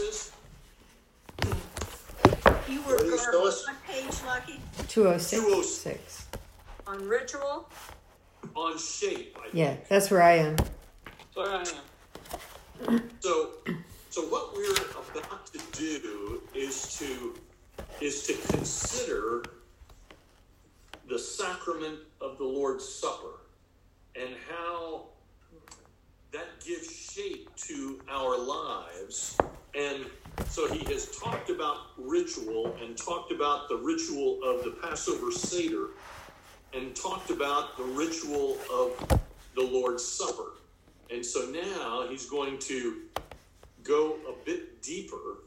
us? You were What do you garbled. What page, Lucky? 206. On ritual? On shape, I think. Yeah, that's where I am. Sorry, I am. So, so what we're about to do is to is to consider the sacrament of the Lord's Supper and how that gives shape to our lives. And so he has talked about ritual and talked about the ritual of the Passover Seder and talked about the ritual of the Lord's Supper. And so now he's going to go a bit deeper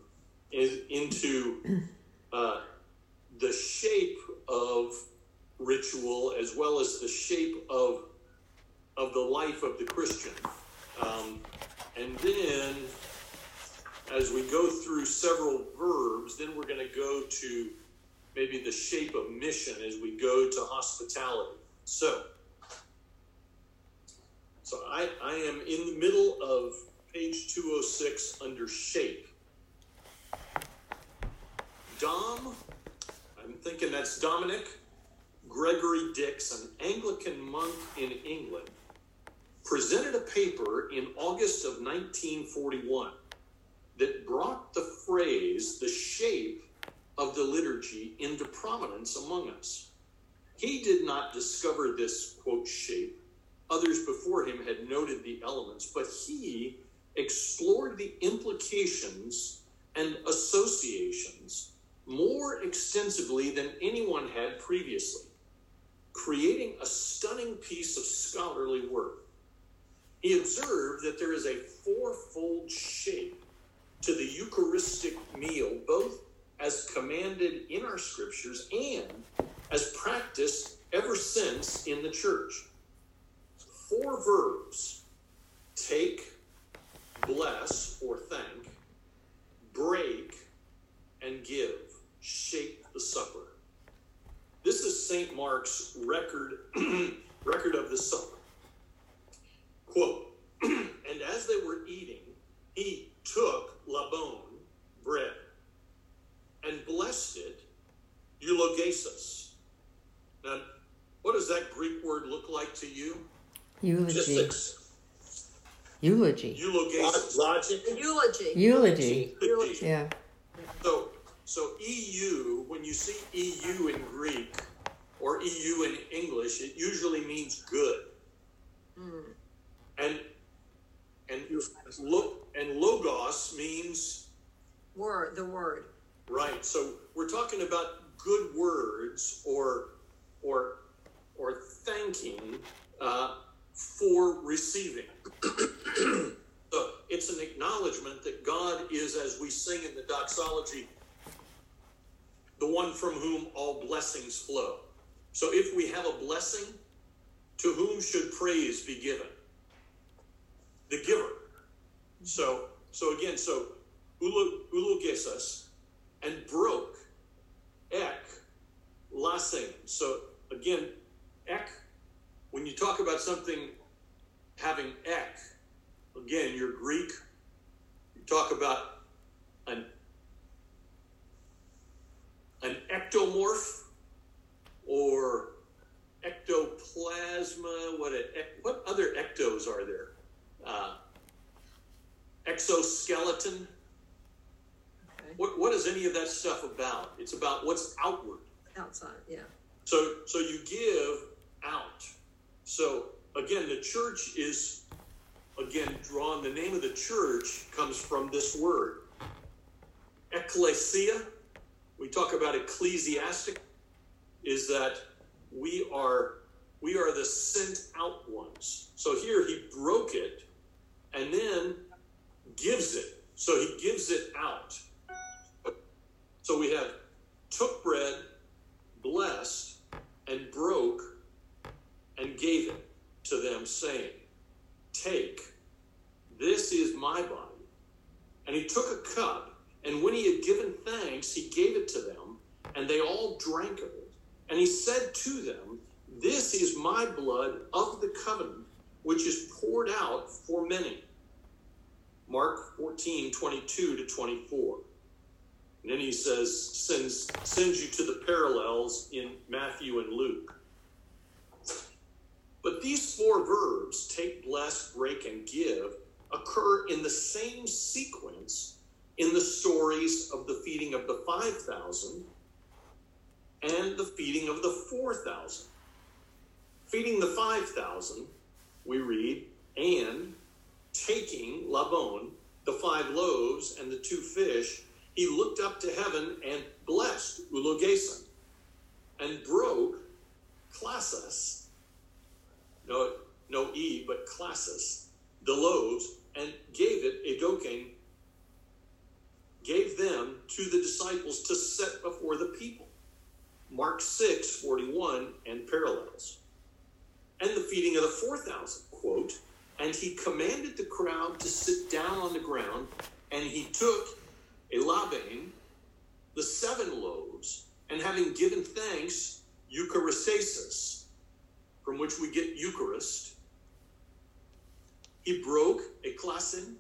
in, into uh, the shape of ritual as well as the shape of of the life of the Christian. Um, and then, as we go through several verbs, then we're going to go to maybe the shape of mission as we go to hospitality. So, so I, I am in the middle of page 206 under shape. Dom, I'm thinking that's Dominic Gregory Dix, an Anglican monk in England, presented a paper in August of 1941 that brought the phrase, the shape of the liturgy, into prominence among us. He did not discover this, quote, shape. Others before him had noted the elements, but he explored the implications and associations more extensively than anyone had previously, creating a stunning piece of scholarly work. He observed that there is a fourfold shape to the Eucharistic meal, both as commanded in our scriptures and as practiced ever since in the church. Four verbs take, bless or thank, break, and give shape the supper. This is St. Mark's record record of the supper. Quote, and as they were eating, he took labone, bread, and blessed it, eulogesis. Now, what does that Greek word look like to you? Eulogy. Eulogy. eulogesis. Logic. Eulogy. Eulogy. Eulogy. Yeah. So, so EU, when you see EU in Greek or EU in English, it usually means good. Hmm. And and lo, and logos means Word, the word. right. So we're talking about good words or or or thanking uh, for receiving. so it's an acknowledgement that God is, as we sing in the doxology, the one from whom all blessings flow. So if we have a blessing, to whom should praise be given? The giver. So so again, so ulu ulugesas and broke ek lasing. So again, ek, when you talk about something having ek, again, you're Greek, you talk about an an ectomorph or ectoplasma. What a, what other ectos are there? Uh, exoskeleton. Okay. What what is any of that stuff about? It's about what's outward. Outside, yeah. So so you give out. So again, the church is again drawn. The name of the church comes from this word, ecclesia. We talk about ecclesiastic. Is that we are we are the sent out ones. So here he broke it and then gives it. So he gives it out. So we have took bread, blessed, and broke, and gave it to them, saying, Take, this is my body. And he took a cup, and when he had given thanks, he gave it to them, and they all drank of it. And he said to them, This is my blood of the covenant, which is poured out for many. Mark 14, 22 to 24. And then he says, sends, sends you to the parallels in Matthew and Luke. But these four verbs, take, bless, break, and give, occur in the same sequence in the stories of the feeding of the 5,000 and the feeding of the 4,000. Feeding the 5,000, we read, and taking Labon, the five loaves and the two fish, he looked up to heaven and blessed Ulogeson and broke Classes, no, no E, but Classes, the loaves, and gave it, Edoking, gave them to the disciples to set before the people. Mark 6, 41 and parallels. And the feeding of the 4,000, quote, and he commanded the crowd to sit down on the ground, and he took a labain, the seven loaves, and having given thanks, eucharistasis, from which we get Eucharist, he broke a klasin,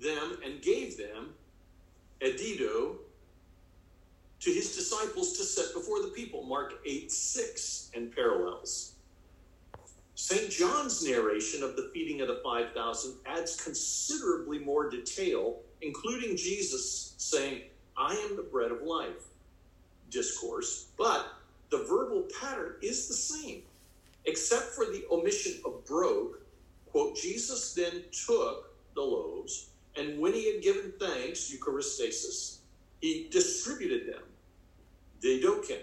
them, and gave them edido to his disciples to set before the people. Mark 8 6 and parallels. St. John's narration of the feeding of the 5,000 adds considerably more detail, including Jesus saying, I am the bread of life discourse, but the verbal pattern is the same, except for the omission of broke. Quote, Jesus then took the loaves, and when he had given thanks, Eucharistasis, he distributed them. They Dedokin.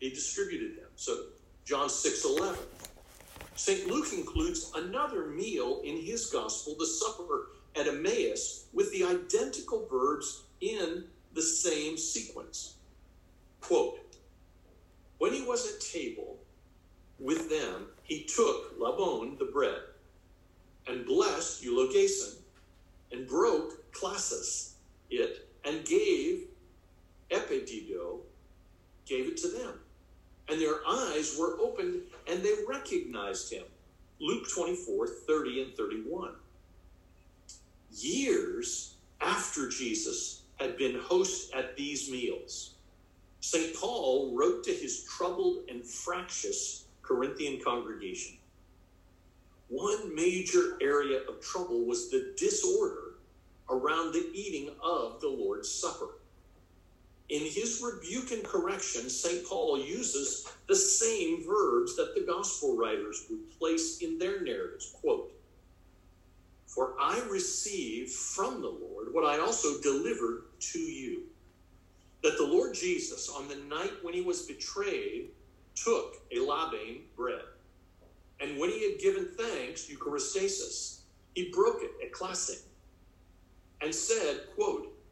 He distributed them. So John 6 11. St. Luke includes another meal in his gospel, the supper at Emmaus, with the identical verbs in the same sequence. Quote When he was at table with them, he took Labon, the bread, and blessed Eulogason, and broke Classis, it, and gave Epedido, gave it to them and their eyes were opened and they recognized him. Luke 24, 30 and 31. Years after Jesus had been host at these meals, St. Paul wrote to his troubled and fractious Corinthian congregation. One major area of trouble was the disorder around the eating of the Lord's Supper. In his rebuke and correction, St. Paul uses the same verbs that the gospel writers would place in their narratives. Quote, For I received from the Lord what I also delivered to you. That the Lord Jesus, on the night when he was betrayed, took a labain bread. And when he had given thanks, Eucharistasis, he broke it, ekklasin, and said, quote,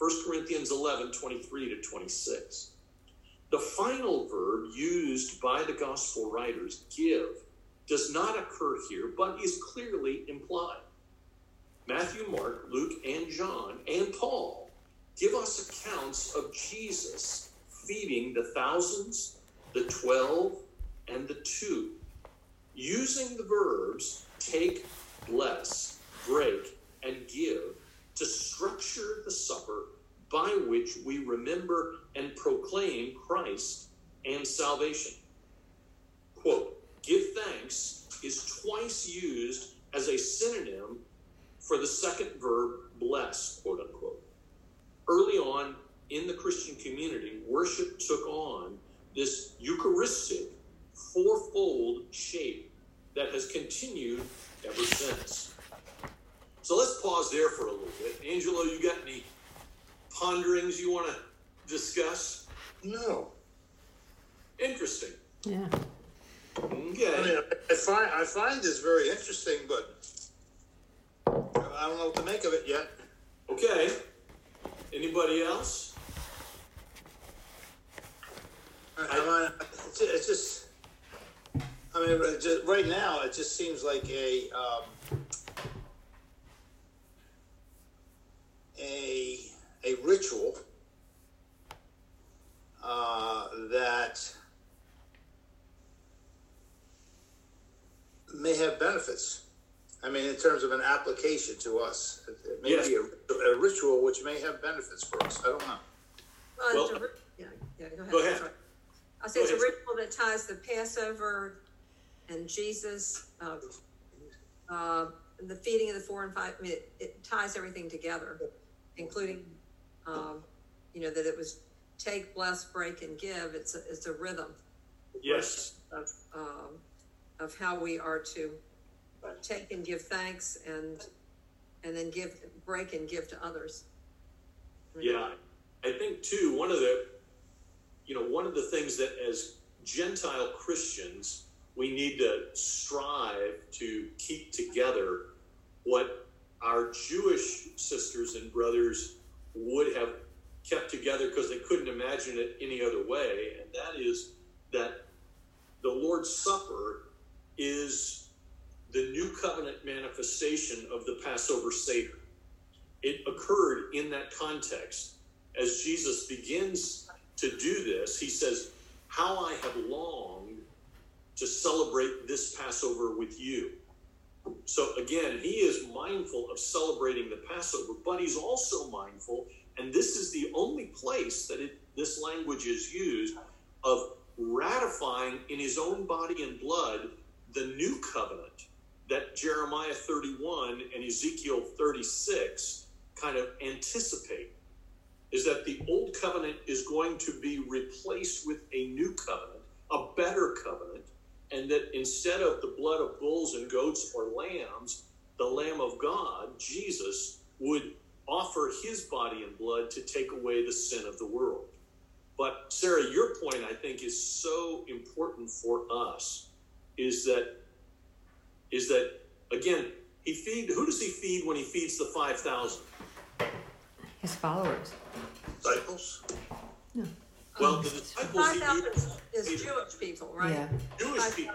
1 Corinthians 11, 23 to 26. The final verb used by the gospel writers, give, does not occur here, but is clearly implied. Matthew, Mark, Luke, and John, and Paul give us accounts of Jesus feeding the thousands, the twelve, and the two, using the verbs take, bless, break, and give to structure the supper by which we remember and proclaim Christ and salvation. Quote, give thanks is twice used as a synonym for the second verb bless, quote unquote. Early on in the Christian community, worship took on this Eucharistic fourfold shape that has continued ever since. So let's pause there for a little bit. Angelo, you got any ponderings you want to discuss? No. Interesting. Yeah. Okay. I mean, I find I find this very interesting, but I don't know what to make of it yet. Okay. Anybody else? I, I mean, it's just, I mean, just, right now, it just seems like a, um, a, a ritual, uh, that may have benefits. I mean, in terms of an application to us, it, it may Yes. be a, a ritual which may have benefits for us. I don't know. Well, it's Well- a ri- yeah, yeah, go ahead. Go ahead. I say it's a ritual that ties the Passover and Jesus, uh, uh, and the feeding of the four and five, I mean, it, it ties everything together, including, um, you know, that it was take, bless, break, and give. It's a, it's a rhythm Yes. of, um, of how we are to take and give thanks and, and then give, break and give to others. Yeah, I think too, one of the, you know, one of the things that as Gentile Christians, we need to strive to keep together what our Jewish sisters and brothers would have kept together because they couldn't imagine it any other way. And that is that the Lord's Supper is the new covenant manifestation of the Passover Seder it occurred in that context. As Jesus begins to do this, he says, How I have longed to celebrate this Passover with you. So again, he is mindful of celebrating the Passover, but he's also mindful, and this is the only place that it, this language is used, of ratifying in his own body and blood the new covenant that Jeremiah 31 and Ezekiel 36 kind of anticipate is that the old covenant is going to be replaced with a new covenant, a better covenant, and that instead of the blood of bulls and goats or lambs, the Lamb of God, Jesus, would offer his body and blood to take away the sin of the world. But Sarah, your point I think is so important for us is that is that again, he feed who does he feed when he feeds the five thousand? His followers. Disciples? Well, Um, the disciples Five he thousand is Jewish people, right? Yeah. Jewish people.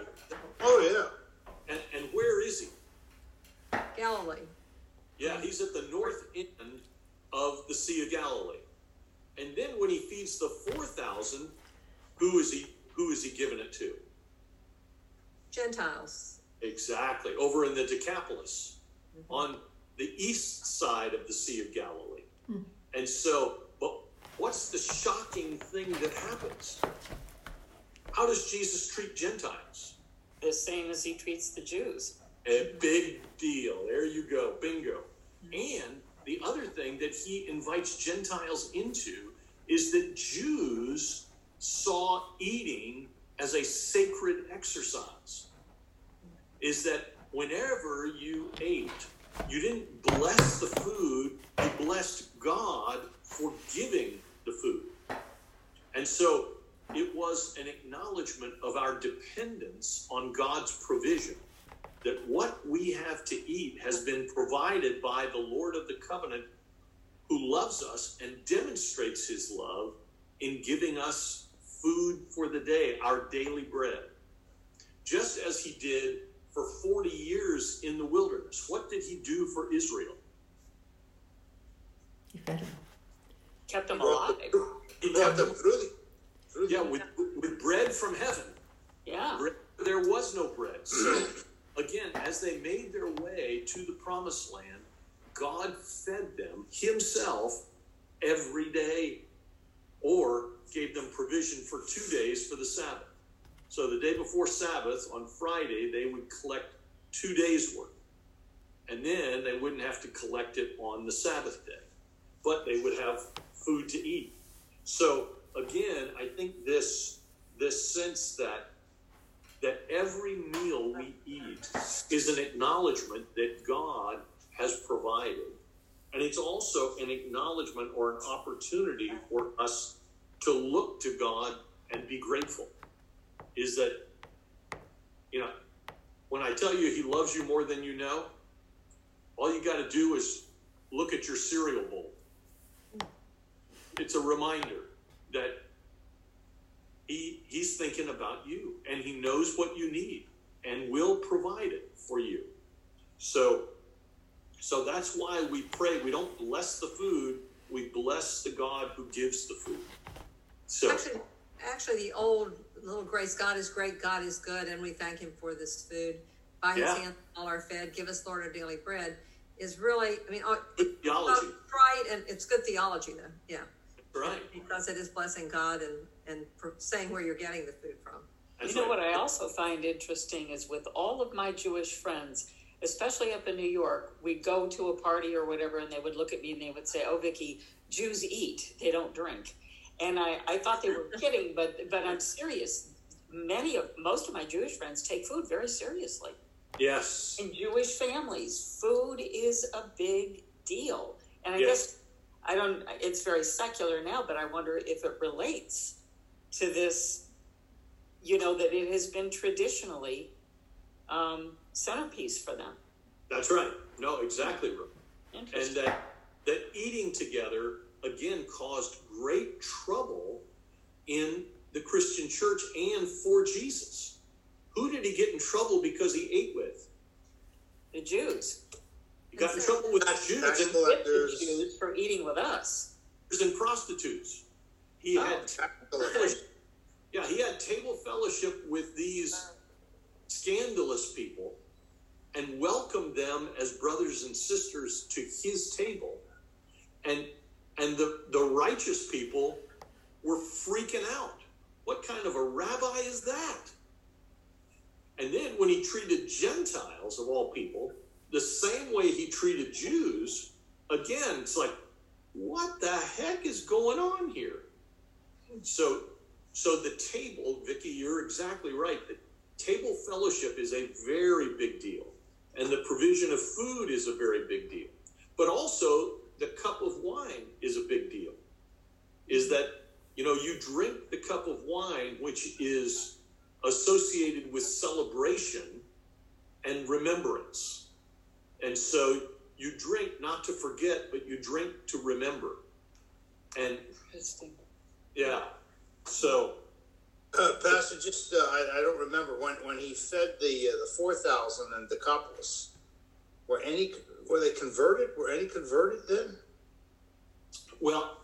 Oh, yeah. And, and where is he? Galilee. Yeah, he's at the north end of the Sea of Galilee. And then when he feeds the four thousand, who is he who is he giving it to? Gentiles. Exactly. Over in the Decapolis, on the east side of the Sea of Galilee. And so, but what's the shocking thing that happens? How does Jesus treat Gentiles? the same as he treats the Jews. A big deal. There you go. Bingo. And the other thing that he invites Gentiles into is that Jews saw eating as a sacred exercise. Is that whenever you ate, you didn't bless the food, you blessed God for giving the food. And so it was an acknowledgement of our dependence on God's provision. That what we have to eat has been provided by the Lord of the covenant who loves us and demonstrates his love in giving us food for the day, our daily bread. Just as he did for 40 years in the wilderness. What did he do for Israel? He fed him. Kept them alive. He kept them them, through the, through the yeah, with, with bread from heaven. Yeah. Bread- There was no bread. So, again, as they made their way to the promised land, God fed them Himself every day or gave them provision for two days for the Sabbath. So, the day before Sabbath, on Friday, they would collect two days' worth. And then they wouldn't have to collect it on the Sabbath day, but they would have food to eat. So, again, I think this, this sense that that every meal we eat is an acknowledgement that God has provided. And it's also an acknowledgement or an opportunity for us to look to God and be grateful. Is that, you know, when I tell you He loves you more than you know, all you got to do is look at your cereal bowl. It's a reminder that he he's thinking about you and he knows what you need and will provide it for you. So so that's why we pray. We don't bless the food, we bless the God who gives the food. So Actually, actually, the old little grace, God is great, God is good, and we thank him for this food. By his Yeah. hand all are fed, give us, Lord, our daily bread, is really, I mean, oh, good theology. it's right, and it's good theology, though, yeah. Right. Because it is blessing God and, and saying where you're getting the food from. That's you know right. what I also find interesting is with all of my Jewish friends, especially up in New York, we'd go to a party or whatever, and they would look at me and they would say, "Oh, Vicky, Jews eat; they don't drink." And I, I thought they were kidding, but but I'm serious. Many of most of my Jewish friends take food very seriously. Yes. In Jewish families, food is a big deal, and I Yes. guess I don't. It's very secular now, but I wonder if it relates to this. You know that it has been traditionally um, centerpiece for them. That's right. No, exactly right. and that that eating together again caused great trouble in the Christian church and for Jesus. Who did he get in trouble because he ate with? the Jews He got in trouble with Tax- Jews and, the Jews for eating with us. and prostitutes. He Oh. had yeah, he had table fellowship with these scandalous people and welcomed them as brothers and sisters to his table. And and the, the righteous people were freaking out. What kind of a rabbi is that? And then when he treated Gentiles of all people, the same way he treated Jews, again, it's like, what the heck is going on here? So so the table, Vicky, you're exactly right. The table fellowship is a very big deal. And the provision of food is a very big deal. But also the cup of wine is a big deal. Is that, you know, you drink the cup of wine, which is associated with celebration and remembrance. And so you drink not to forget, but you drink to remember. And Interesting. yeah, so Uh, Pastor, just uh, I, I don't remember when when he fed the uh, the four thousand and Decapolis. Were any were they converted? Were any converted then? Well,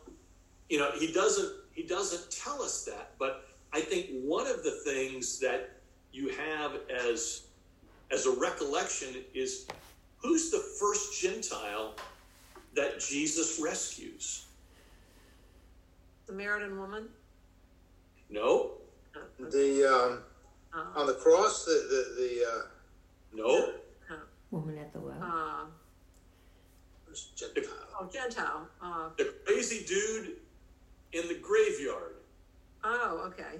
you know, he doesn't he doesn't tell us that, but I think one of the things that you have as as a recollection is who's the first Gentile that Jesus rescues? The Samaritan woman? No, The um, Uh, on the cross, the the, the uh, no, Woman at the well. uh, Gentile. oh, Gentile. Uh, the crazy dude in the graveyard. oh, okay.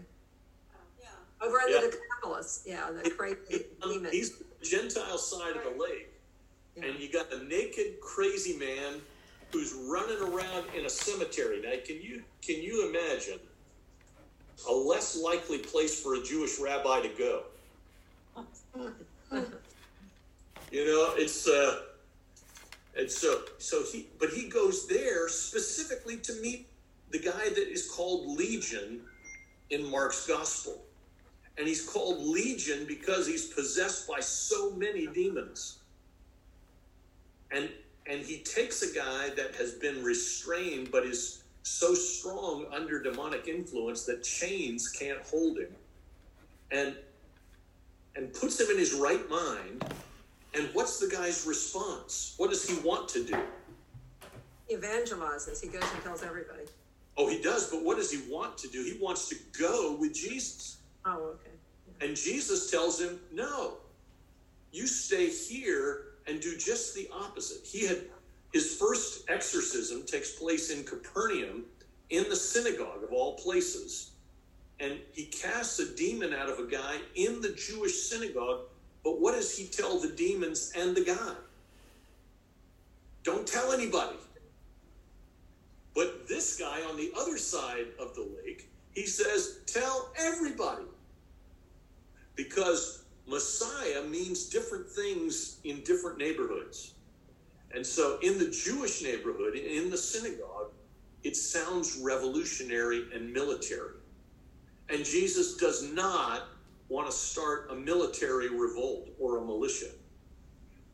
Yeah. Over in Yeah. the Decapolis. Yeah, the crazy demon. He's the Gentile side of the lake. Yeah. and you got a naked crazy man who's running around in a cemetery. Now can you can you imagine a less likely place for a jewish rabbi to go? You know it's uh and so so he but he goes there specifically to meet the guy that is called legion in mark's gospel. And he's called legion because he's possessed by so many demons and and he takes a guy that has been restrained but is so strong under demonic influence that chains can't hold him. And and puts him in his right mind. And what's the guy's response? What does he want to do? He evangelizes. He goes and tells everybody. oh he does but what does he want to do? He wants to go with jesus. Oh, okay. and jesus tells him no. You stay here and do just the opposite. He had his first exorcism takes place in Capernaum in the synagogue of all places. And he casts a demon out of a guy in the Jewish synagogue. But what does he tell the demons and the guy? Don't tell anybody. But this guy on the other side of the lake, he says, Tell everybody. Because Messiah means different things in different neighborhoods. And so in the Jewish neighborhood, in the synagogue, it sounds revolutionary and military. And Jesus does not want to start a military revolt or a militia.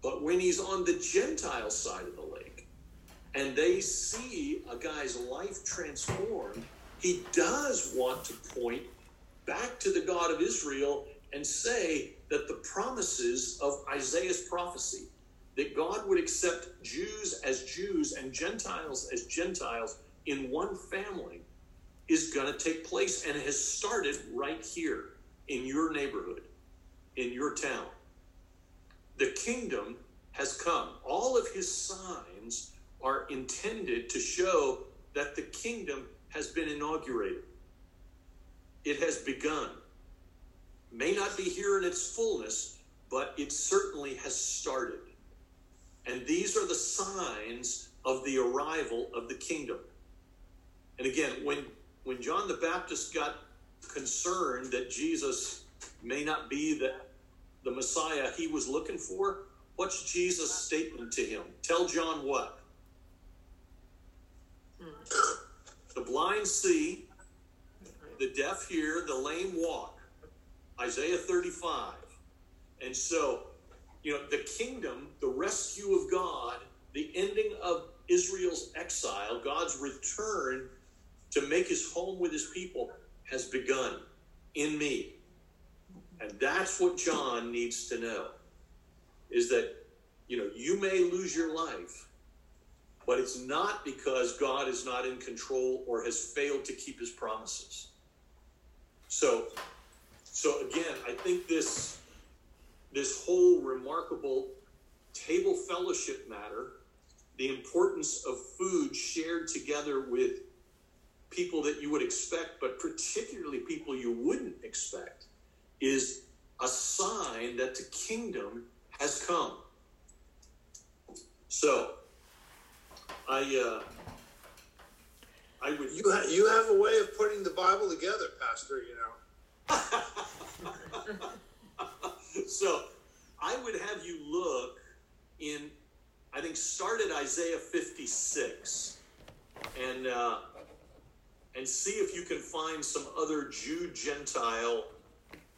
But when he's on the Gentile side of the lake and they see a guy's life transformed, he does want to point back to the God of Israel and say that the promises of Isaiah's prophecy, that God would accept Jews as Jews and Gentiles as Gentiles in one family, is going to take place and has started right here in your neighborhood, in your town. The kingdom has come. All of his signs are intended to show that the kingdom has been inaugurated. It has begun. May not be here in its fullness, but it certainly has started. And these are the signs of the arrival of the kingdom. And again, when when John the Baptist got concerned that Jesus may not be the, the Messiah he was looking for, what's Jesus' statement to him? Tell John what? Hmm. The blind see, the deaf hear, the lame walk. Isaiah 35. And so, you know, the kingdom, the rescue of God, the ending of Israel's exile, God's return to make his home with his people has begun in me. And that's what John needs to know is that, you know, you may lose your life, but it's not because God is not in control or has failed to keep his promises. So, so again, I think this this whole remarkable table fellowship matter, the importance of food shared together with people that you would expect, but particularly people you wouldn't expect, is a sign that the kingdom has come. So, I, uh, I would. You ha- you have a way of putting the Bible together, Pastor. You know. so, I would have you look in. I think start at Isaiah fifty six, and uh, and see if you can find some other Jew Gentile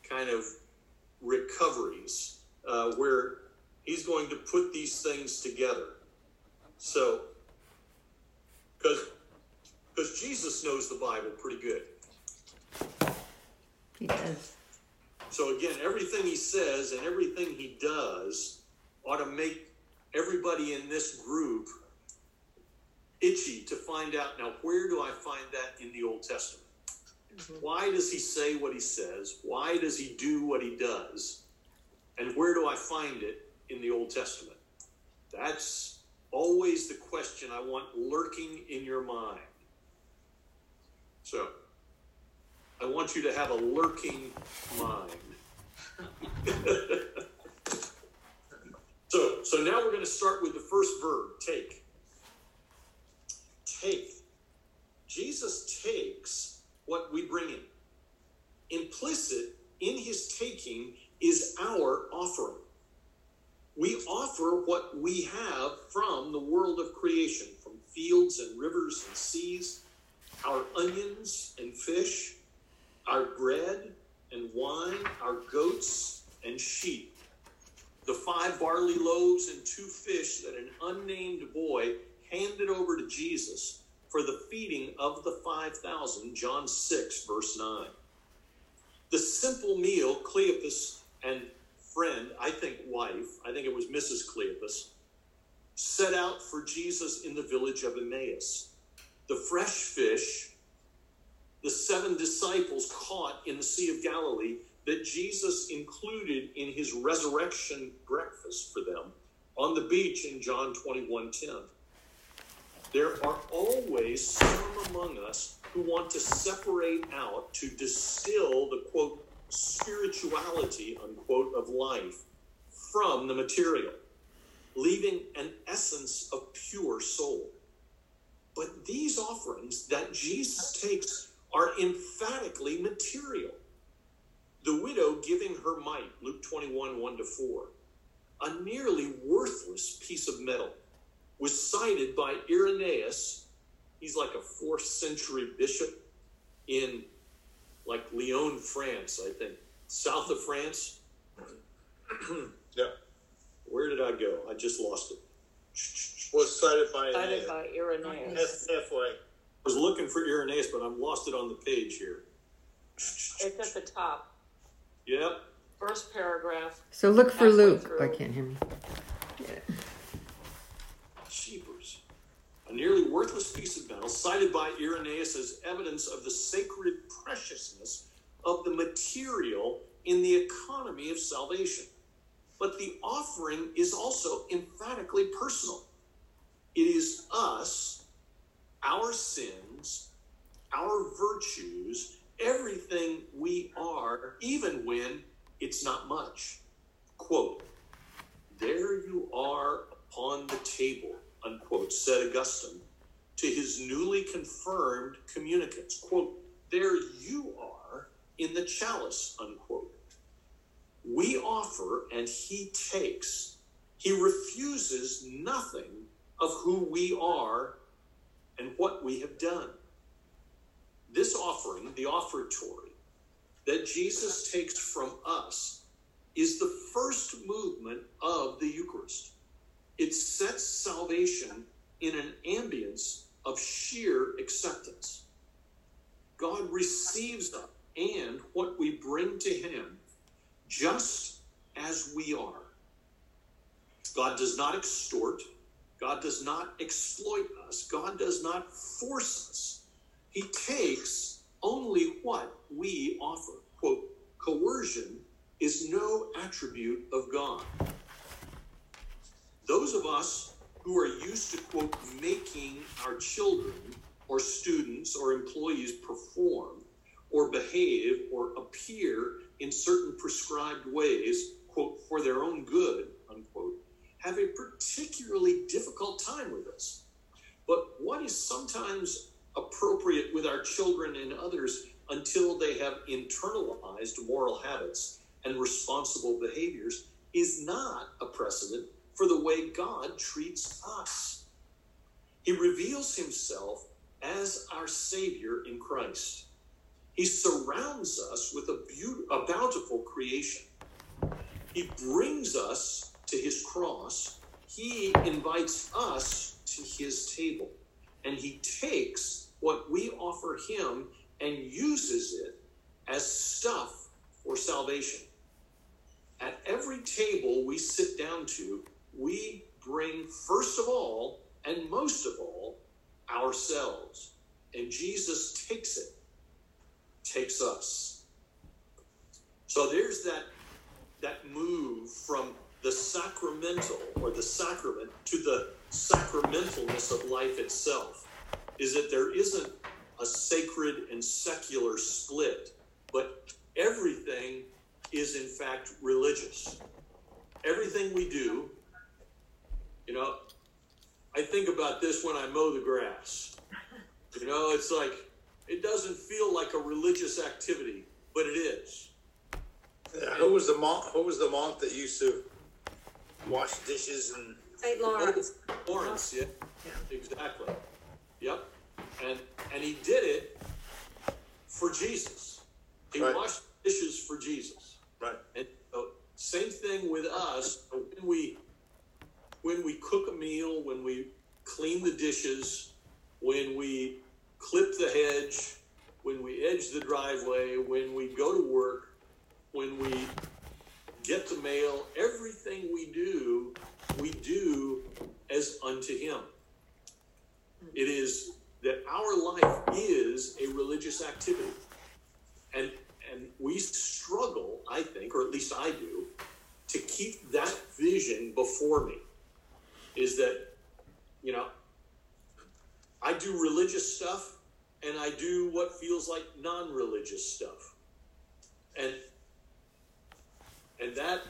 kind of recoveries uh, where he's going to put these things together. So, because because Jesus knows the Bible pretty good. He does. So again, everything he says and everything he does ought to make everybody in this group itchy to find out now where do I find that in the Old Testament? Mm-hmm. Why does he say what he says? Why does he do what he does? And where do I find it in the Old Testament? That's always the question I want lurking in your mind. So, I want you to have a lurking mind. so, so now we're going to start with the first verb, take take. Jesus takes what we bring him. Implicit in his taking is our offering. We offer what we have from the world of creation, from fields and rivers and seas, our onions and fish, our bread and wine, our goats and sheep, the five barley loaves and two fish that an unnamed boy handed over to Jesus for the feeding of the 5,000, John 6, verse 9. The simple meal Cleopas and friend, I think wife, I think it was Mrs. Cleopas, set out for Jesus in the village of Emmaus. The fresh fish, the seven disciples caught in the Sea of Galilee that Jesus included in his resurrection breakfast for them on the beach in John 21 10. There are always some among us who want to separate out, to distill the quote, spirituality, unquote, of life from the material, leaving an essence of pure soul. But these offerings that Jesus takes are emphatically material. The widow giving her mite, Luke 21, 1 to 4, a nearly worthless piece of metal was cited by Irenaeus He's like a fourth century bishop in like Lyon, France, I think, south of France. Yeah. Where did I go? I just lost it. Was cited by Cited Irenaeus. by Irenaeus. Halfway. I was looking for Irenaeus, but I've lost it on the page here. It's at the top, Yep. first paragraph. So look for Luke. through. I can't hear me. Cheapers. A nearly worthless piece of metal cited by Irenaeus as evidence of the sacred preciousness of the material in the economy of salvation. But the offering is also emphatically personal. It is us, our sins, our virtues, everything we are, even when it's not much. Quote, there you are upon the table, unquote, said Augustine to his newly confirmed communicants. Quote, there you are in the chalice, unquote. We offer and he takes. He refuses nothing of who we are and what we have done. This offering, the offertory, that Jesus takes from us is the first movement of the Eucharist. It sets salvation in an ambience of sheer acceptance. God receives us and what we bring to Him just as we are. God does not extort, God does not exploit us, God does not force us. He takes only what we offer. Quote, coercion is no attribute of God. Those of us who are used to, quote, making our children or students or employees perform or behave or appear in certain prescribed ways, quote, for their own good, have a particularly difficult time with this. But what is sometimes appropriate with our children and others until they have internalized moral habits and responsible behaviors is not a precedent for the way God treats us. He reveals himself as our Savior in Christ. He surrounds us with a, beaut- a bountiful creation. He brings us to his cross. He invites us to his table. And he takes what we offer him and uses it as stuff for salvation. At every table we sit down to, we bring first of all and most of all ourselves. And Jesus takes it, takes us. So there's that that move from the sacramental or the sacrament to the sacramentalness of life itself is that there isn't a sacred and secular split, but everything is in fact religious. Everything we do, you know, I think about this when I mow the grass. You know, it's like it doesn't feel like a religious activity, but it is. Yeah, who was the monk? Who was the monk that used to wash dishes and? St. Lawrence. Lawrence, yeah, Yeah. exactly. Yep, and and he did it for Jesus. He Right. washed dishes for Jesus. Right. And uh, same thing with us when we when we cook a meal, when we clean the dishes, when we clip the hedge, when we edge the driveway, when we go to work, when we get the mail, everything we do, we do as unto him. It is that our life is a religious activity. And and we struggle, I think, or at least I do, to keep that vision before me. Is that, you know, I do religious stuff and I do what feels like non-religious stuff. And and that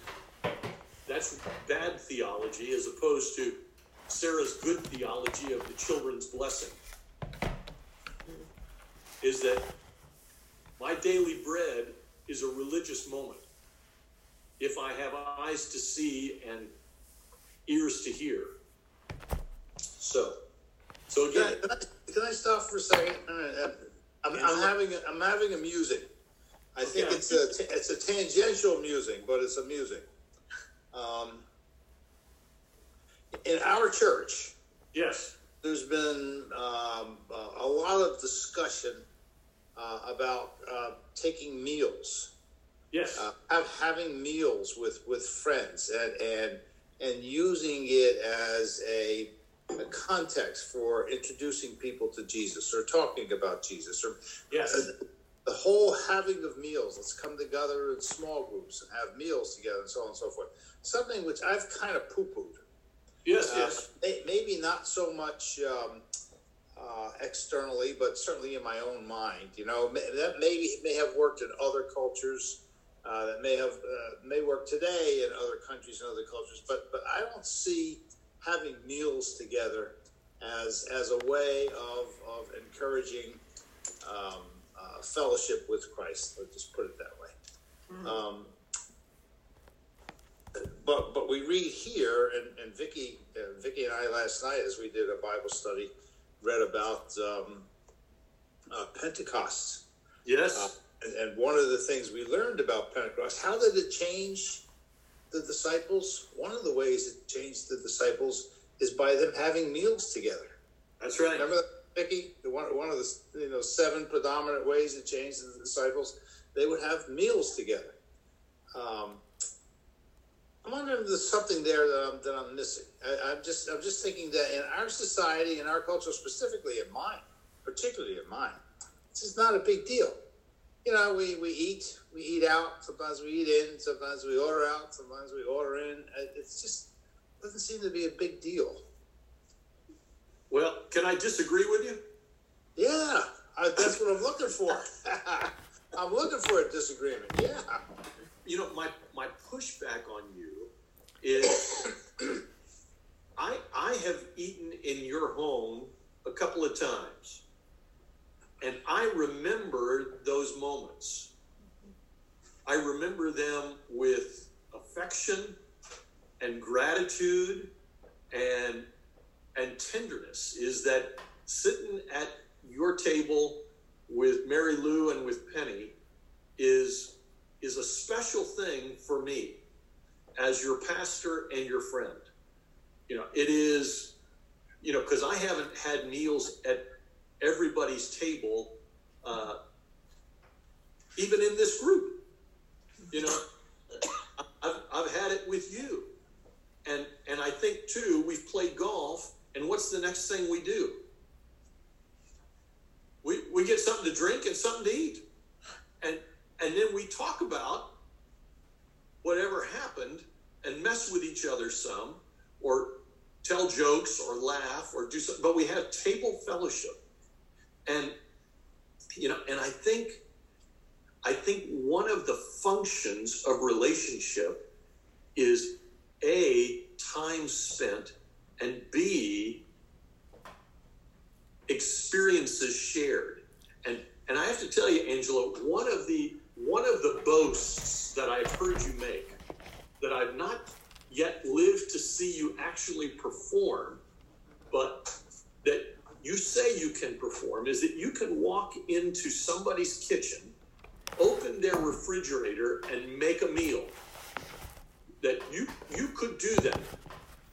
that's bad theology as opposed to Sarah's good theology of the children's blessing. Is that my daily bread is a religious moment. If I have eyes to see and ears to hear. So, so Can I, again, can I, can I stop for a second? I'm, I'm having, a- I'm having a musing. I think Okay. it's a, it's a tangential musing, but it's amusing. Um, in our church, Yes. there's been um, a a lot of discussion uh, about uh, taking meals, Yes. uh, have, having meals with, with friends, and and and using it as a, a context for introducing people to Jesus or talking about Jesus or yes. uh, the whole having of meals. Let's come together in small groups and have meals together, and so on and so forth. Something which I've kind of poo pooed. Yes. Uh, Yes. may- maybe not so much um, uh, externally, but certainly in my own mind. You know, may, that maybe may have worked in other cultures. Uh, that may have uh, may work today in other countries and other cultures, but but I don't see having meals together as as a way of of encouraging um, uh, fellowship with Christ. Let's just put it that way. Um, but but we read here, and, and Vicky uh, Vicky and I last night, as we did a Bible study, read about um, uh, Pentecost, Yes. uh, and, and one of the things we learned about Pentecost, how did it change the disciples? One of the ways it changed the disciples is by them having meals together. That's right. Remember that, Vicky? One one of the you know seven predominant ways it changed the disciples. They would have meals together. Um, I'm wondering if there's something there that I'm, that I'm missing. I, I'm just I'm just thinking that in our society, in our culture, specifically in mine, particularly in mine, this is not a big deal. You know, we, we eat, we eat out. Sometimes we eat in. Sometimes we order out. Sometimes we order in. Uh, It's just doesn't seem to be a big deal. Well, can I disagree with you? Yeah, I, that's what I'm looking for. I'm looking for a disagreement. Yeah. You know, my my pushback on you is I I have eaten in your home a couple of times. And I remember those moments. I remember them with affection and gratitude and and tenderness is that sitting at your table with Mary Lou and with Penny is is a special thing for me as your pastor and your friend. You know, it is, you know, because I haven't had meals at everybody's table, uh, even in this group. You know, I've, I've had it with you. And, and I think, too, we've played golf, and what's the next thing we do? We, we get something to drink and something to eat. And, and then we talk about whatever happened and mess with each other some or tell jokes or laugh or do something but we have table fellowship and you know and i think i think one of the functions of relationship is a time spent and b experiences shared. And and i have to tell you angela one of the one of the boasts that i've heard you make that i've not yet lived to see you actually perform but that you say you can perform is that you can walk into somebody's kitchen open their refrigerator and make a meal. That you you could do that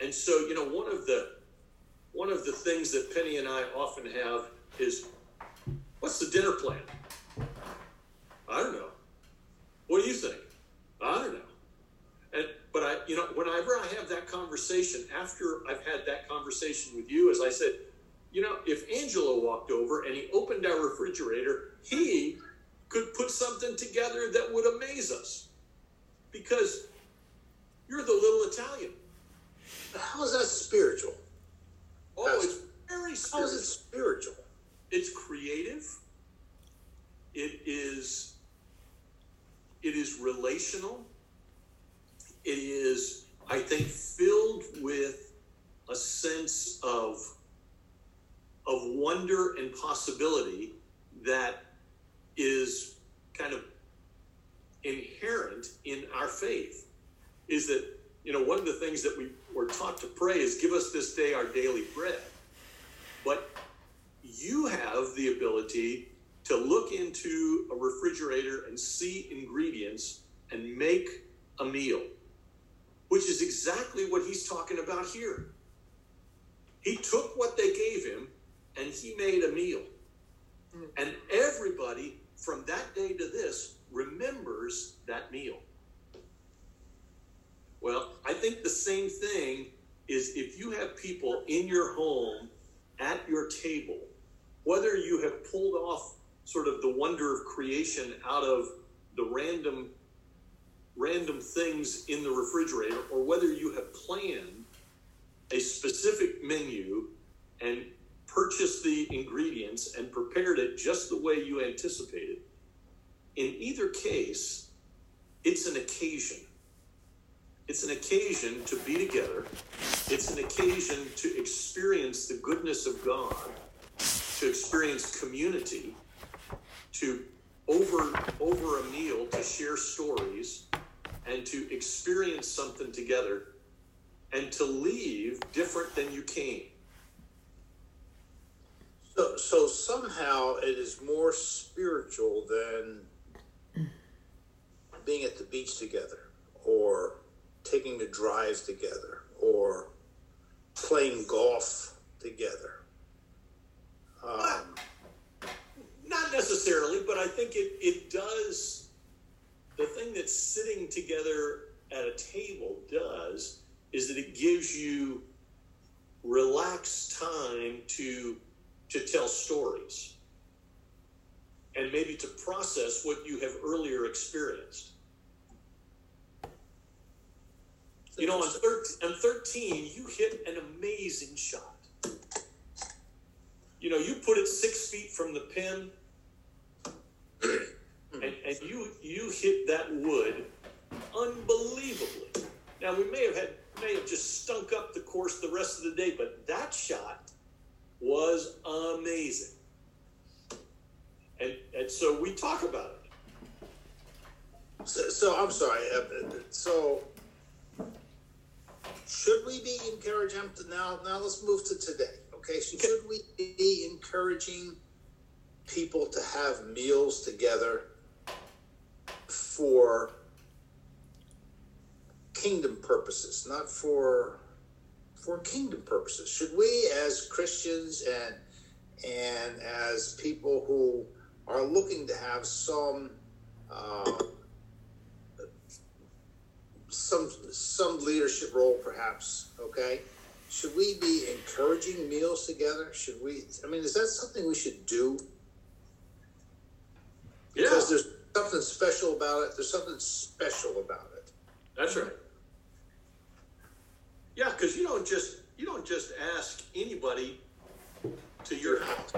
and so you know one of the one of the things that penny and i often have is what's the dinner plan? I don't know. What do you think? I don't know. And but i you know whenever i have that conversation after i've had that conversation with you as i said you know if angelo walked over and he opened our refrigerator he could put something together that would amaze us. Because you're the little italian How is that spiritual? oh it's very How is spiritual it spiritual? it's creative it is it is relational it is i think filled with a sense of of wonder and possibility that is kind of inherent in our faith is that you know one of the things that we were taught to pray is give us this day our daily bread but you have the ability to look into a refrigerator and see ingredients and make a meal, which is exactly what he's talking about here. He took what they gave him and he made a meal. Mm. And everybody from that day to this remembers that meal. Think the same thing is if you have people in your home at your table, whether you have pulled off sort of the wonder of creation out of the random random things in the refrigerator or whether you have planned a specific menu and purchased the ingredients and prepared it just the way you anticipated in either case it's an occasion it's an occasion to be together. It's an occasion to experience the goodness of god to experience community to over over a meal to share stories and to experience something together and to leave different than you came. So, so somehow it is more spiritual than being at the beach together, or taking the drive together, or playing golf together. Um, not necessarily but i think it, it does the thing that sitting together at a table does is that it gives you relaxed time to to tell stories and maybe to process what you have earlier experienced you know on, thir- on 13 you hit an amazing shot. You know you put it six feet from the pin and, and you you hit that wood unbelievably. Now we may have had may have just stunk up the course the rest of the day but that shot was amazing. And and so we talk about it. So, so I'm sorry. uh, So should we be encouraging now? Now let's move to today. Okay, so should we be encouraging people to have meals together for kingdom purposes, not for for kingdom purposes? Should we, as Christians and and as people who are looking to have some uh, some some leadership role, perhaps, okay? Should we be encouraging meals together? Should we? I mean, is that something we should do? yeah Because there's something special about it. There's something special about it. That's right. Yeah, because you don't just you don't just ask anybody to your house.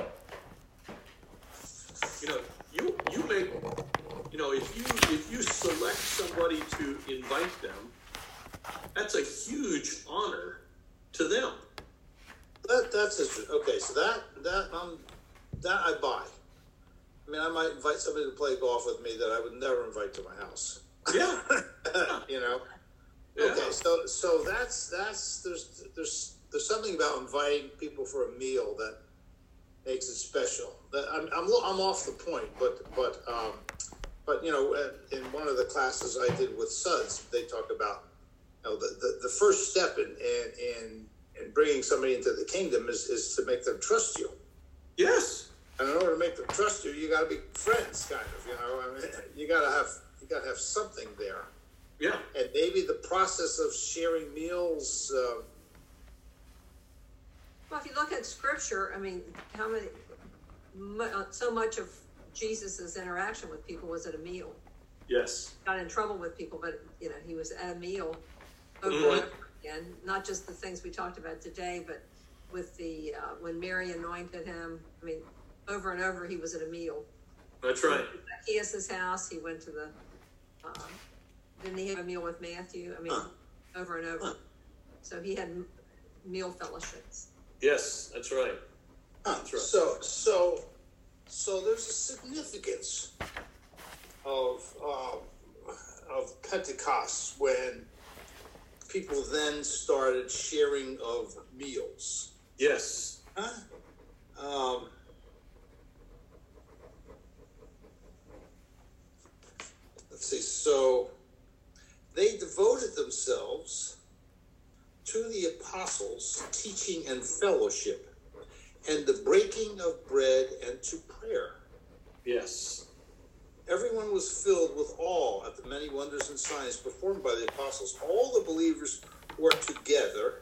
You know, you you make you know if you if you select somebody to invite them, that's a huge honor to them. That that's interesting. Okay, so that that um that I buy. I mean, I might invite somebody to play golf with me that I would never invite to my house. Yeah, you know. yeah. Okay, so so that's that's there's there's there's something about inviting people for a meal that makes it special. That I'm I'm, I'm off the point, but but um, but you know, uh, in one of the classes I did with Suds, they talk about you know the, the, the first step in in in in bringing somebody into the kingdom is is to make them trust you. Yes, And in order to make them trust you, you got to be friends, kind of. You know, I mean, you got to have you got to have something there yeah, and maybe the process of sharing meals uh, Well, if you look at scripture, I mean, how many, uh, so much of Jesus's interaction with people was at a meal. yes, Got in trouble with people, but you know, he was at a meal over and Mhm. over again. Not just the things we talked about today, but with the uh, when Mary anointed him. I mean, over and over, he was at a meal. that's right. Zacchaeus' house. He went to the. Uh, didn't he have a meal with Matthew? I mean, over and over. So he had meal fellowships. Yes, that's right. Huh, That's right. So, so, so there's a significance of um, of Pentecost when people then started sharing of meals. Yes. Huh? Um, let's see. So they devoted themselves to the apostles' teaching and fellowship and the breaking of bread and to prayer. Yes. Everyone was filled with awe at the many wonders and signs performed by the apostles. All the believers were together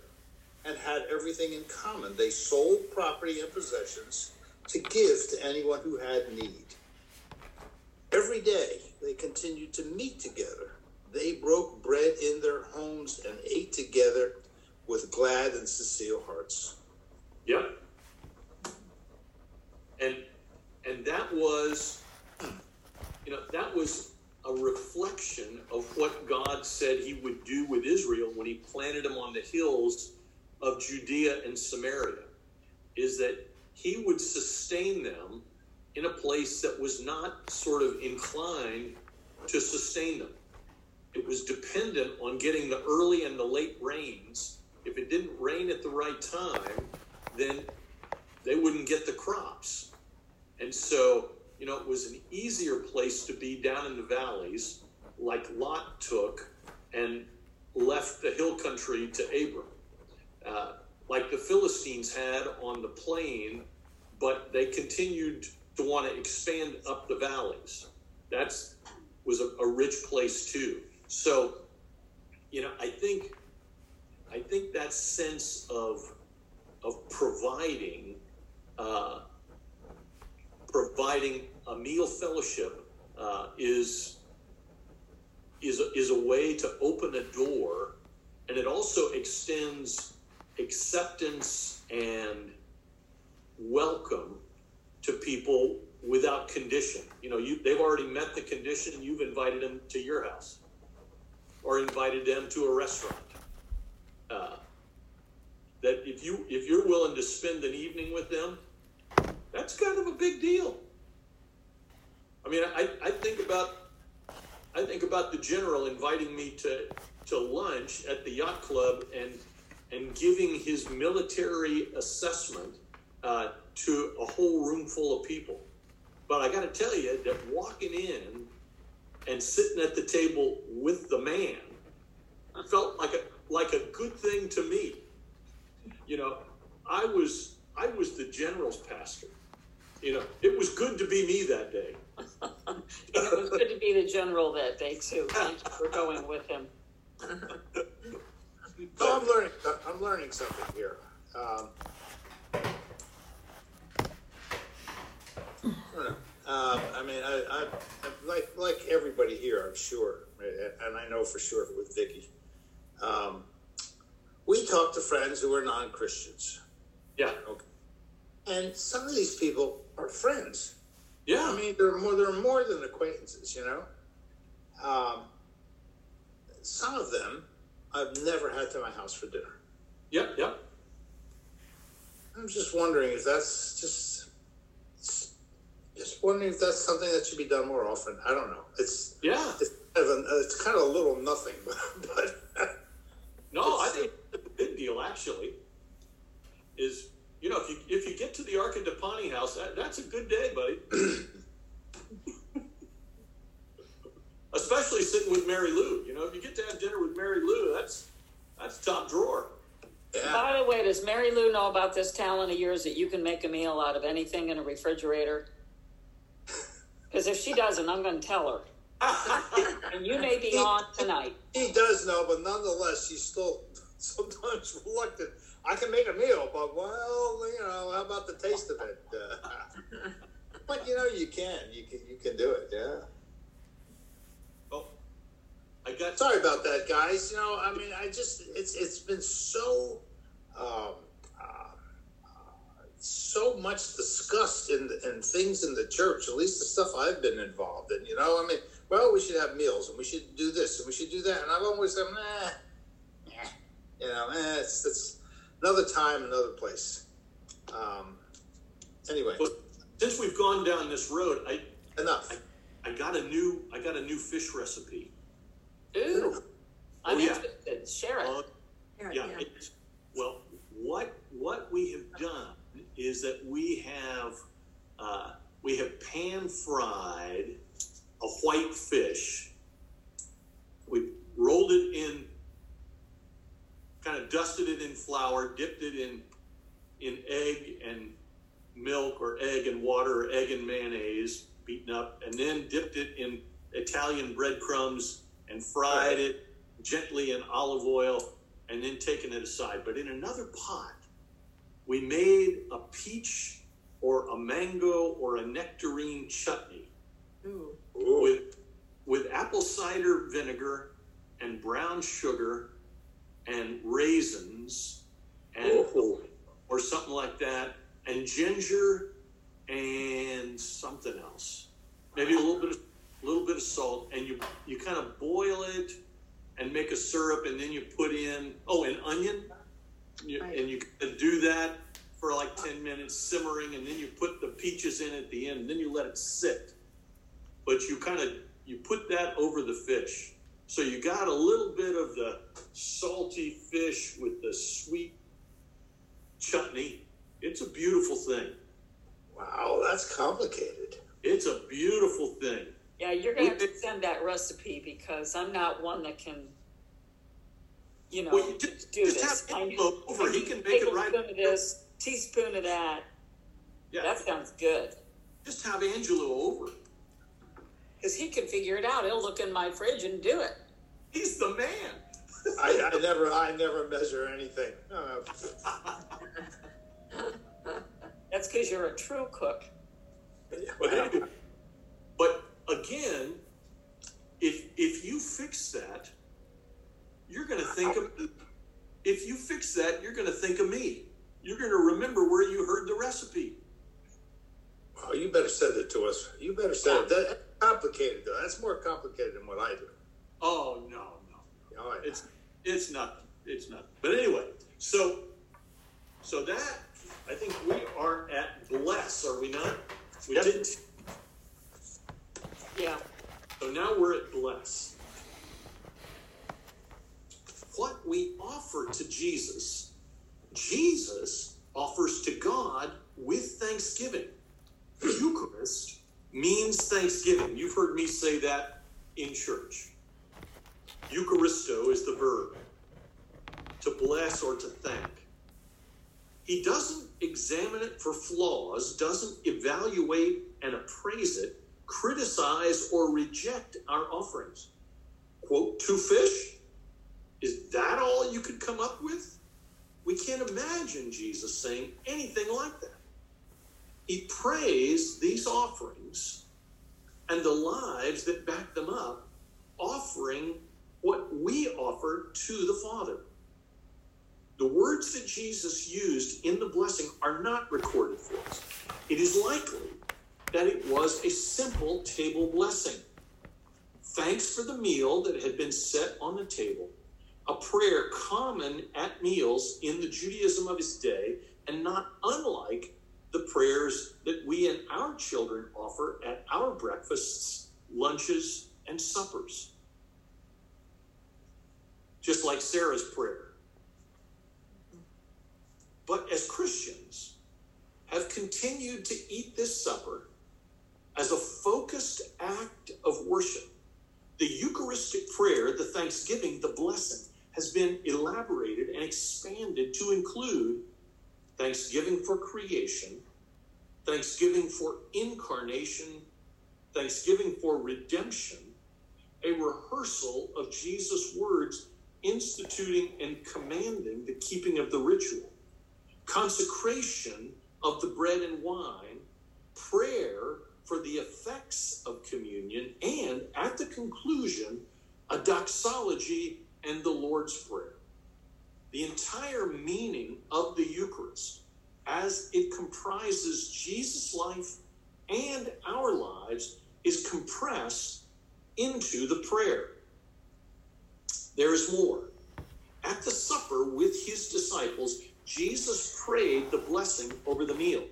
and had everything in common. They sold property and possessions to give to anyone who had need. Every day they continued to meet together. They broke bread in their homes and ate together with glad and sincere hearts. Yep. And and that was you know, that was a reflection of what God said he would do with Israel when he planted them on the hills of Judea and Samaria. Is that he would sustain them in a place that was not sort of inclined to sustain them. It was dependent on getting the early and the late rains. If it didn't rain at the right time, then they wouldn't get the crops. And so, you know, it was an easier place to be down in the valleys, like Lot took and left the hill country to Abram. Uh, like the Philistines had on the plain, but they continued to want to expand up the valleys. That's was a, a rich place too. So, you know, I think I think that sense of of providing uh, providing a meal fellowship uh, is is a, is a way to open a door, and it also extends acceptance and welcome to people without condition. You know, you they've already met the condition. You've invited them to your house, or invited them to a restaurant. Uh, that if you if you're willing to spend an evening with them, that's kind of a big deal. I mean, I, I think about I think about the general inviting me to to lunch at the yacht club and and giving his military assessment uh, to a whole room full of people. But I got to tell you that walking in and sitting at the table with the man felt like a like a good thing to me. You know, I was I was the general's pastor. You know, it was good to be me that day. And it was good to be the general that day too. Thank you for going with him. So I'm learning. I'm learning something here. Um, I don't know. Um, I mean, I, I, I like like everybody here. I'm sure, and I know for sure with Vicky. Um, we talk to friends who are non-Christians, Yeah, and some of these people are friends. yeah. I mean, they're more they're more than acquaintances, you know. Um, some of them I've never had to my house for dinner. Yep, yep. I'm just wondering if that's just just wondering if that's something that should be done more often. I don't know. It's Yeah. it's kind of, a, it's kind of a little nothing, but, but No, I think a big deal actually. Is you know if you if you get to the Arcadepani house, that, that's a good day, buddy. Especially sitting with Mary Lou. You know, if you get to have dinner with Mary Lou, that's that's top drawer. yeah, By the way, does Mary Lou know about this talent of yours that you can make a meal out of anything in a refrigerator? Because if she doesn't, I'm going to tell her. And you may be on tonight. he does know, but nonetheless, she's still sometimes reluctant. I can make a meal, but well, you know, how about the taste of it? Uh, but you know, you can, you can, you can do it. Yeah. Oh, I got Sorry about that, guys. You know, I mean, I just it's it's been so um, uh, so much discussed in in things in the church. At least the stuff I've been involved in. You know, I mean, well, we should have meals and we should do this and we should do that. And I've always said, nah, nah. you know, eh, it's it's another time, another place. Um, anyway, But since we've gone down this road, I enough. I got a new I got a new fish recipe. Ooh, I'm Oh, yeah. interested. Share it. Uh, Yeah, yeah. yeah. It's, well, what what we have done is that we have uh, we have pan fried a white fish. We rolled it in kind of dusted it in flour, dipped it in in egg and milk or egg and water or egg and mayonnaise beaten up, and then dipped it in Italian breadcrumbs and fried it gently in olive oil, and then taken it aside. But in another pot, we made a peach or a mango or a nectarine chutney Ooh. Ooh. with with apple cider vinegar and brown sugar and raisins and Ooh. or something like that and ginger and something else maybe a little bit of a little bit of salt and you you kind of boil it and make a syrup and then you put in oh an onion you, Right. and you do that for like 10 minutes simmering and then you put the peaches in at the end and then you let it sit but you kind of you put that over the fish so you got a little bit of the salty fish with the sweet chutney it's a beautiful thing Wow, that's complicated. it's a beautiful thing Yeah, you're gonna have to send that recipe because I'm not one that can, you know, Well, you just- do just this. have I Angelo over. He can make it right- Tablespoon of this, teaspoon of that. yeah That sounds good. just have angelo over Because he can figure it out. He'll look in my fridge and do it. he's the man I, I never, I never measure anything. That's because you're a true cook. well, But again, if if you fix that, you're going to think of if you fix that, you're going to think of me. You're going to remember where you heard the recipe. well, you better send it to us. You better send it. That's complicated, though. That's more complicated than what I do. Oh no, no, All right. it's it's not It's not. But anyway, so so that I think we are at bless, are we not? We Yep. did. Yeah. So now we're at bless. What we offer to Jesus, Jesus offers to God with thanksgiving. Eucharist means thanksgiving. You've heard me say that in church. Eucharisto is the verb to bless or to thank. He doesn't examine it for flaws, doesn't evaluate and appraise it, criticize or reject our offerings. Quote, two fish? Is that all you could come up with? We can't imagine Jesus saying anything like that. He praised these offerings and the lives that back them up, offering what we offer to the Father. The words that Jesus used in the blessing are not recorded for us. It is likely that it was a simple table blessing. Thanks for the meal that had been set on the table, a prayer common at meals in the Judaism of his day, and not unlike prayers that we and our children offer at our breakfasts, lunches, and suppers. Just like Sarah's prayer. But as Christians, have continued to eat this supper as a focused act of worship. The Eucharistic prayer, the thanksgiving, the blessing, has been elaborated and expanded to include thanksgiving for creation, thanksgiving for incarnation, thanksgiving for redemption, a rehearsal of Jesus' words instituting and commanding the keeping of the ritual, consecration of the bread and wine, prayer for the effects of communion, and at the conclusion, a doxology and the Lord's Prayer. The entire meaning of the Eucharist, as it comprises Jesus' life and our lives, is compressed into the prayer. There is more. At the supper with his disciples, Jesus prayed the blessing over the meal.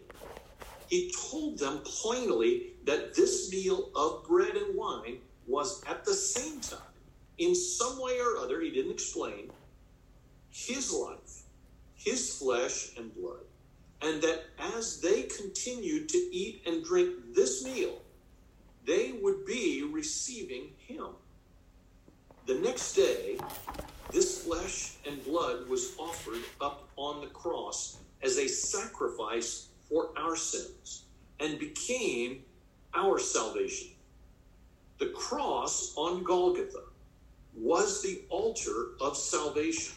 He told them plainly that this meal of bread and wine was at the same time, in some way or other, he didn't explain, his life, his flesh and blood, and that as they continued to eat and drink this meal, they would be receiving him. The next day, this flesh and blood was offered up on the cross as a sacrifice for our sins and became our salvation. The cross on Golgotha was the altar of salvation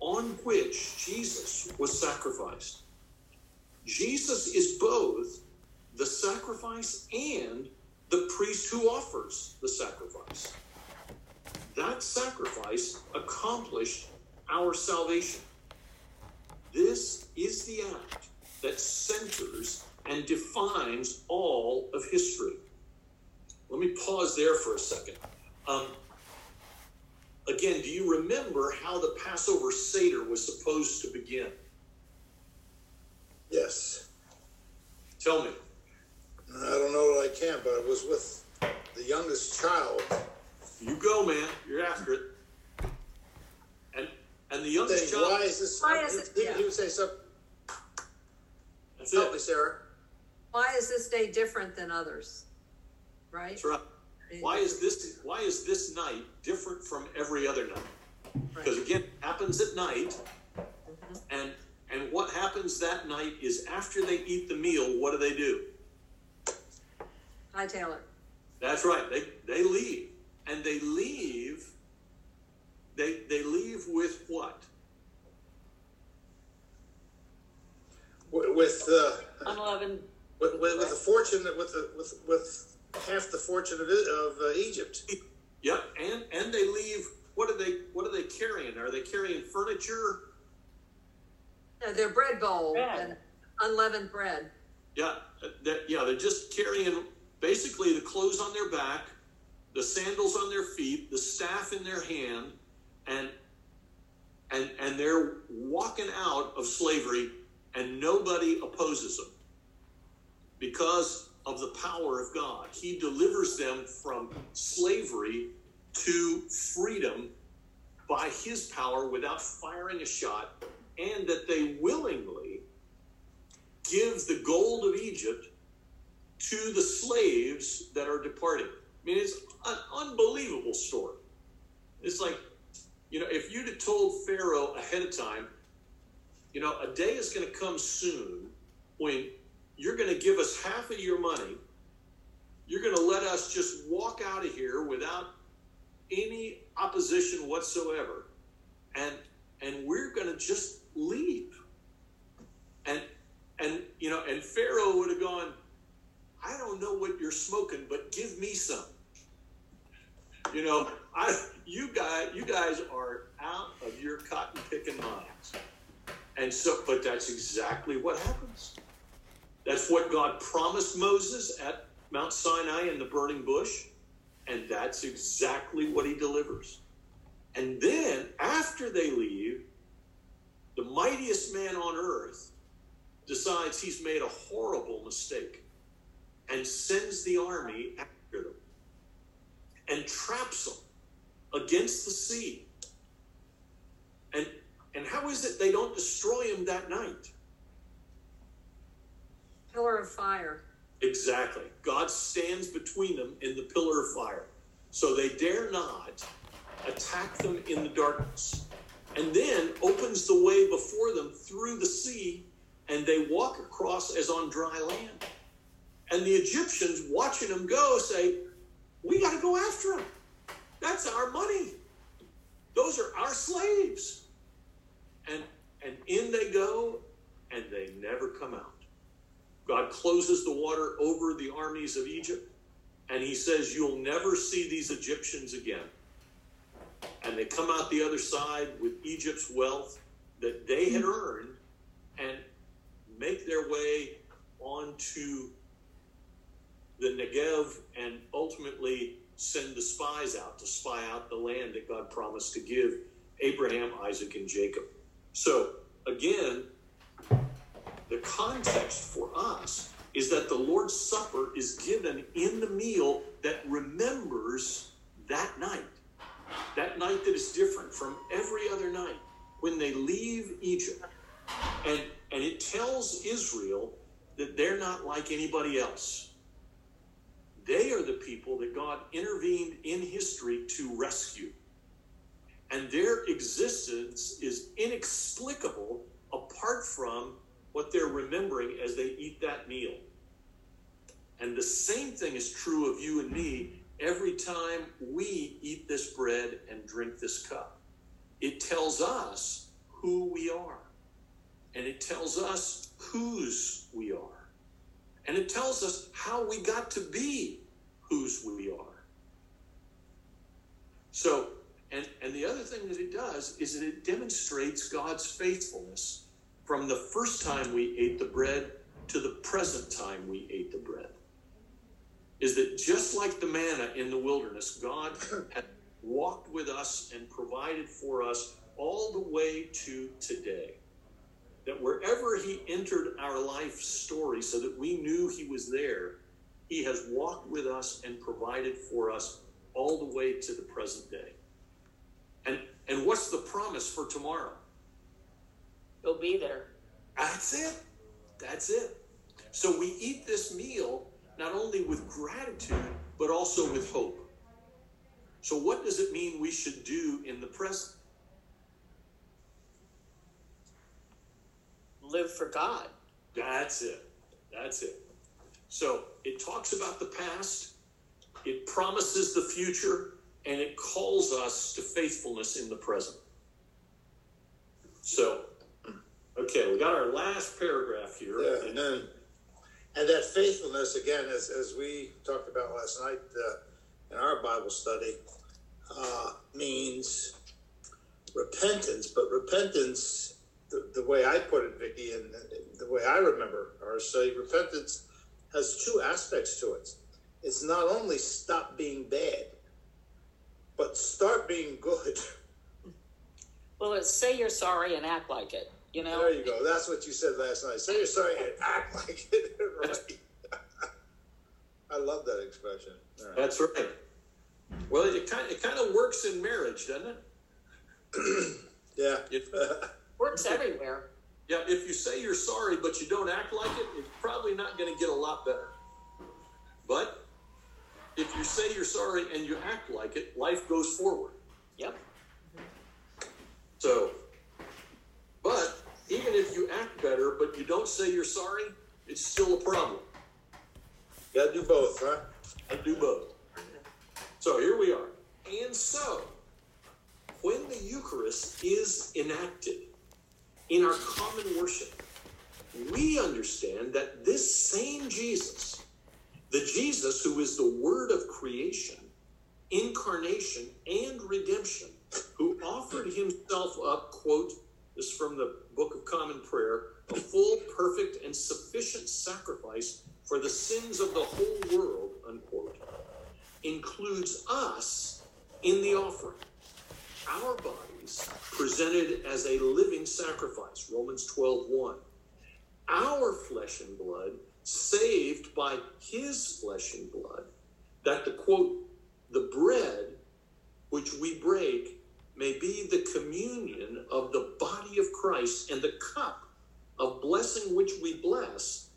on which Jesus was sacrificed. Jesus is both the sacrifice and the priest who offers the sacrifice. That sacrifice accomplished our salvation. This is the act that centers and defines all of history. Let me pause there for a second. Um, again, do you remember how the Passover Seder was supposed to begin? Yes. Tell me. I don't know that I can, but it was with the youngest child. You go, man. You're after it. And and the youngest Saying, child. why is this? Why is it- he, yeah. he would say something. That's Help me, it. Sarah. Why is this day different than others? Right? That's right. Why is this? Why is this night different from every other night? Right. Because again, it happens at night, mm-hmm. and and what happens that night is after they eat the meal, what do they do? Hi, Taylor. That's right. They they leave, and they leave. They they leave with what? With with, uh, Unleavened with, with, with the fortune with the with with half the fortune of, of uh, Egypt. Yep, and and they leave. What are they? What are they carrying? Are they carrying furniture? No, their bread bowl Bread. and unleavened bread. Yeah, that, yeah. They're just carrying basically the clothes on their back, the sandals on their feet, the staff in their hand, and and and they're walking out of slavery, and nobody opposes them because of the power of God. He delivers them from slavery to freedom by His power without firing a shot, and that they willingly give the gold of Egypt to the slaves that are departing. I mean, it's an unbelievable story. It's like, you know, if you'd have told Pharaoh ahead of time, you know, a day is going to come soon when you're going to give us half of your money, you're going to let us just walk out of here without any opposition whatsoever, and and we're going to just leave. And and you know, and Pharaoh would have gone, I don't know what you're smoking, but give me some. You know, I you guys you guys are out of your cotton picking minds. And so but that's exactly what happens. That's what God promised Moses at Mount Sinai in the burning bush, and that's exactly what he delivers. And then after they leave, the mightiest man on earth decides he's made a horrible mistake and sends the army after them and traps them against the sea. And and how is it they don't destroy him that night? Pillar of fire. Exactly. God stands between them in the pillar of fire. So they dare not attack them in the darkness. And then opens the way before them through the sea, and they walk across as on dry land. And the Egyptians watching them go say, We got to go after them. That's our money. Those are our slaves. And and in they go, and they never come out. God closes the water over the armies of Egypt, and he says, You'll never see these Egyptians again. And they come out the other side with Egypt's wealth that they had hmm. earned and make their way onto the Negev and ultimately send the spies out to spy out the land that God promised to give Abraham, Isaac, and Jacob. So, again, the context for us is that the Lord's Supper is given in the meal that remembers that night. That night that is different from every other night when they leave Egypt. And, and it tells Israel that they're not like anybody else. They are the people that God intervened in history to rescue. and their existence is inexplicable apart from what they're remembering as they eat that meal. And the same thing is true of you and me every time we eat this bread and drink this cup. It tells us who we are, and it tells us whose we are, and it tells us how we got to be whose we are. So, and, and the other thing that it does is that it demonstrates God's faithfulness from the first time we ate the bread to the present time we ate the bread. Is that just like the manna in the wilderness, God had walked with us and provided for us all the way to today. That wherever He entered our life story so that we knew He was there, He has walked with us and provided for us all the way to the present day. And and what's the promise for tomorrow? He'll be there. That's it. That's it. So we eat this meal not only with gratitude, but also with hope. So, what does it mean we should do in the present? Live for God. That's it. That's it. So, it talks about the past, it promises the future, and it calls us to faithfulness in the present. So, okay, we got our last paragraph here. Yeah, and then, and that faithfulness again, as, as we talked about last night uh, in our Bible study, uh, means repentance. But repentance, the, the way I put it, Vicky, and the way I remember our study, repentance has two aspects to it. It's not only stop being bad, but start being good. Well, it's say you're sorry and act like it. You know. There you go. That's what you said last night. Say you're sorry and act like it. right. I love that expression. All right. That's right. Well, it kind, it kind of works in marriage, doesn't it? Yeah. If, Works everywhere. yeah, if you say you're sorry but you don't act like it, it's probably not going to get a lot better. But if you say you're sorry and you act like it, life goes forward. Yep. So, but even if you act better but you don't say you're sorry, it's still a problem. You Got to do both, huh? I do both. So here we are. And so, when the Eucharist is enacted in our common worship, we understand that this same Jesus, the Jesus who is the Word of creation, incarnation, and redemption, who offered himself up, quote, this is from the Book of Common Prayer, a full, perfect, and sufficient sacrifice for the sins of the whole world, unquote, includes us in the offering. Our bodies presented as a living sacrifice, Romans 12 1. Our flesh and blood saved by his flesh and blood, that the quote, the bread which we break may be the communion of the body of Christ and the cup of blessing which we bless,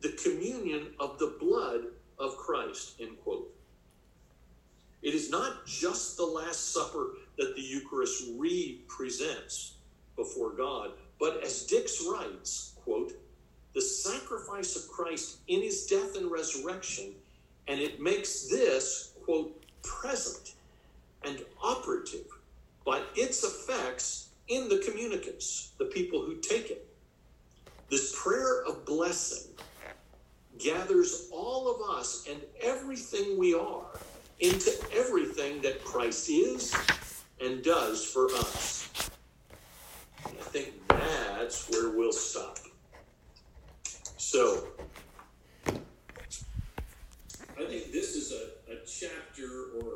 the communion of the blood of Christ, end quote. It is not just the Last Supper that the Eucharist represents before God, but as Dix writes, quote, the sacrifice of Christ in his death and resurrection, and it makes this, quote, present and operative by its effects in the communicants, the people who take it. This prayer of blessing gathers all of us and everything we are into everything that Christ is and does for us. And I think that's where we'll stop. So, I think this is a, a chapter or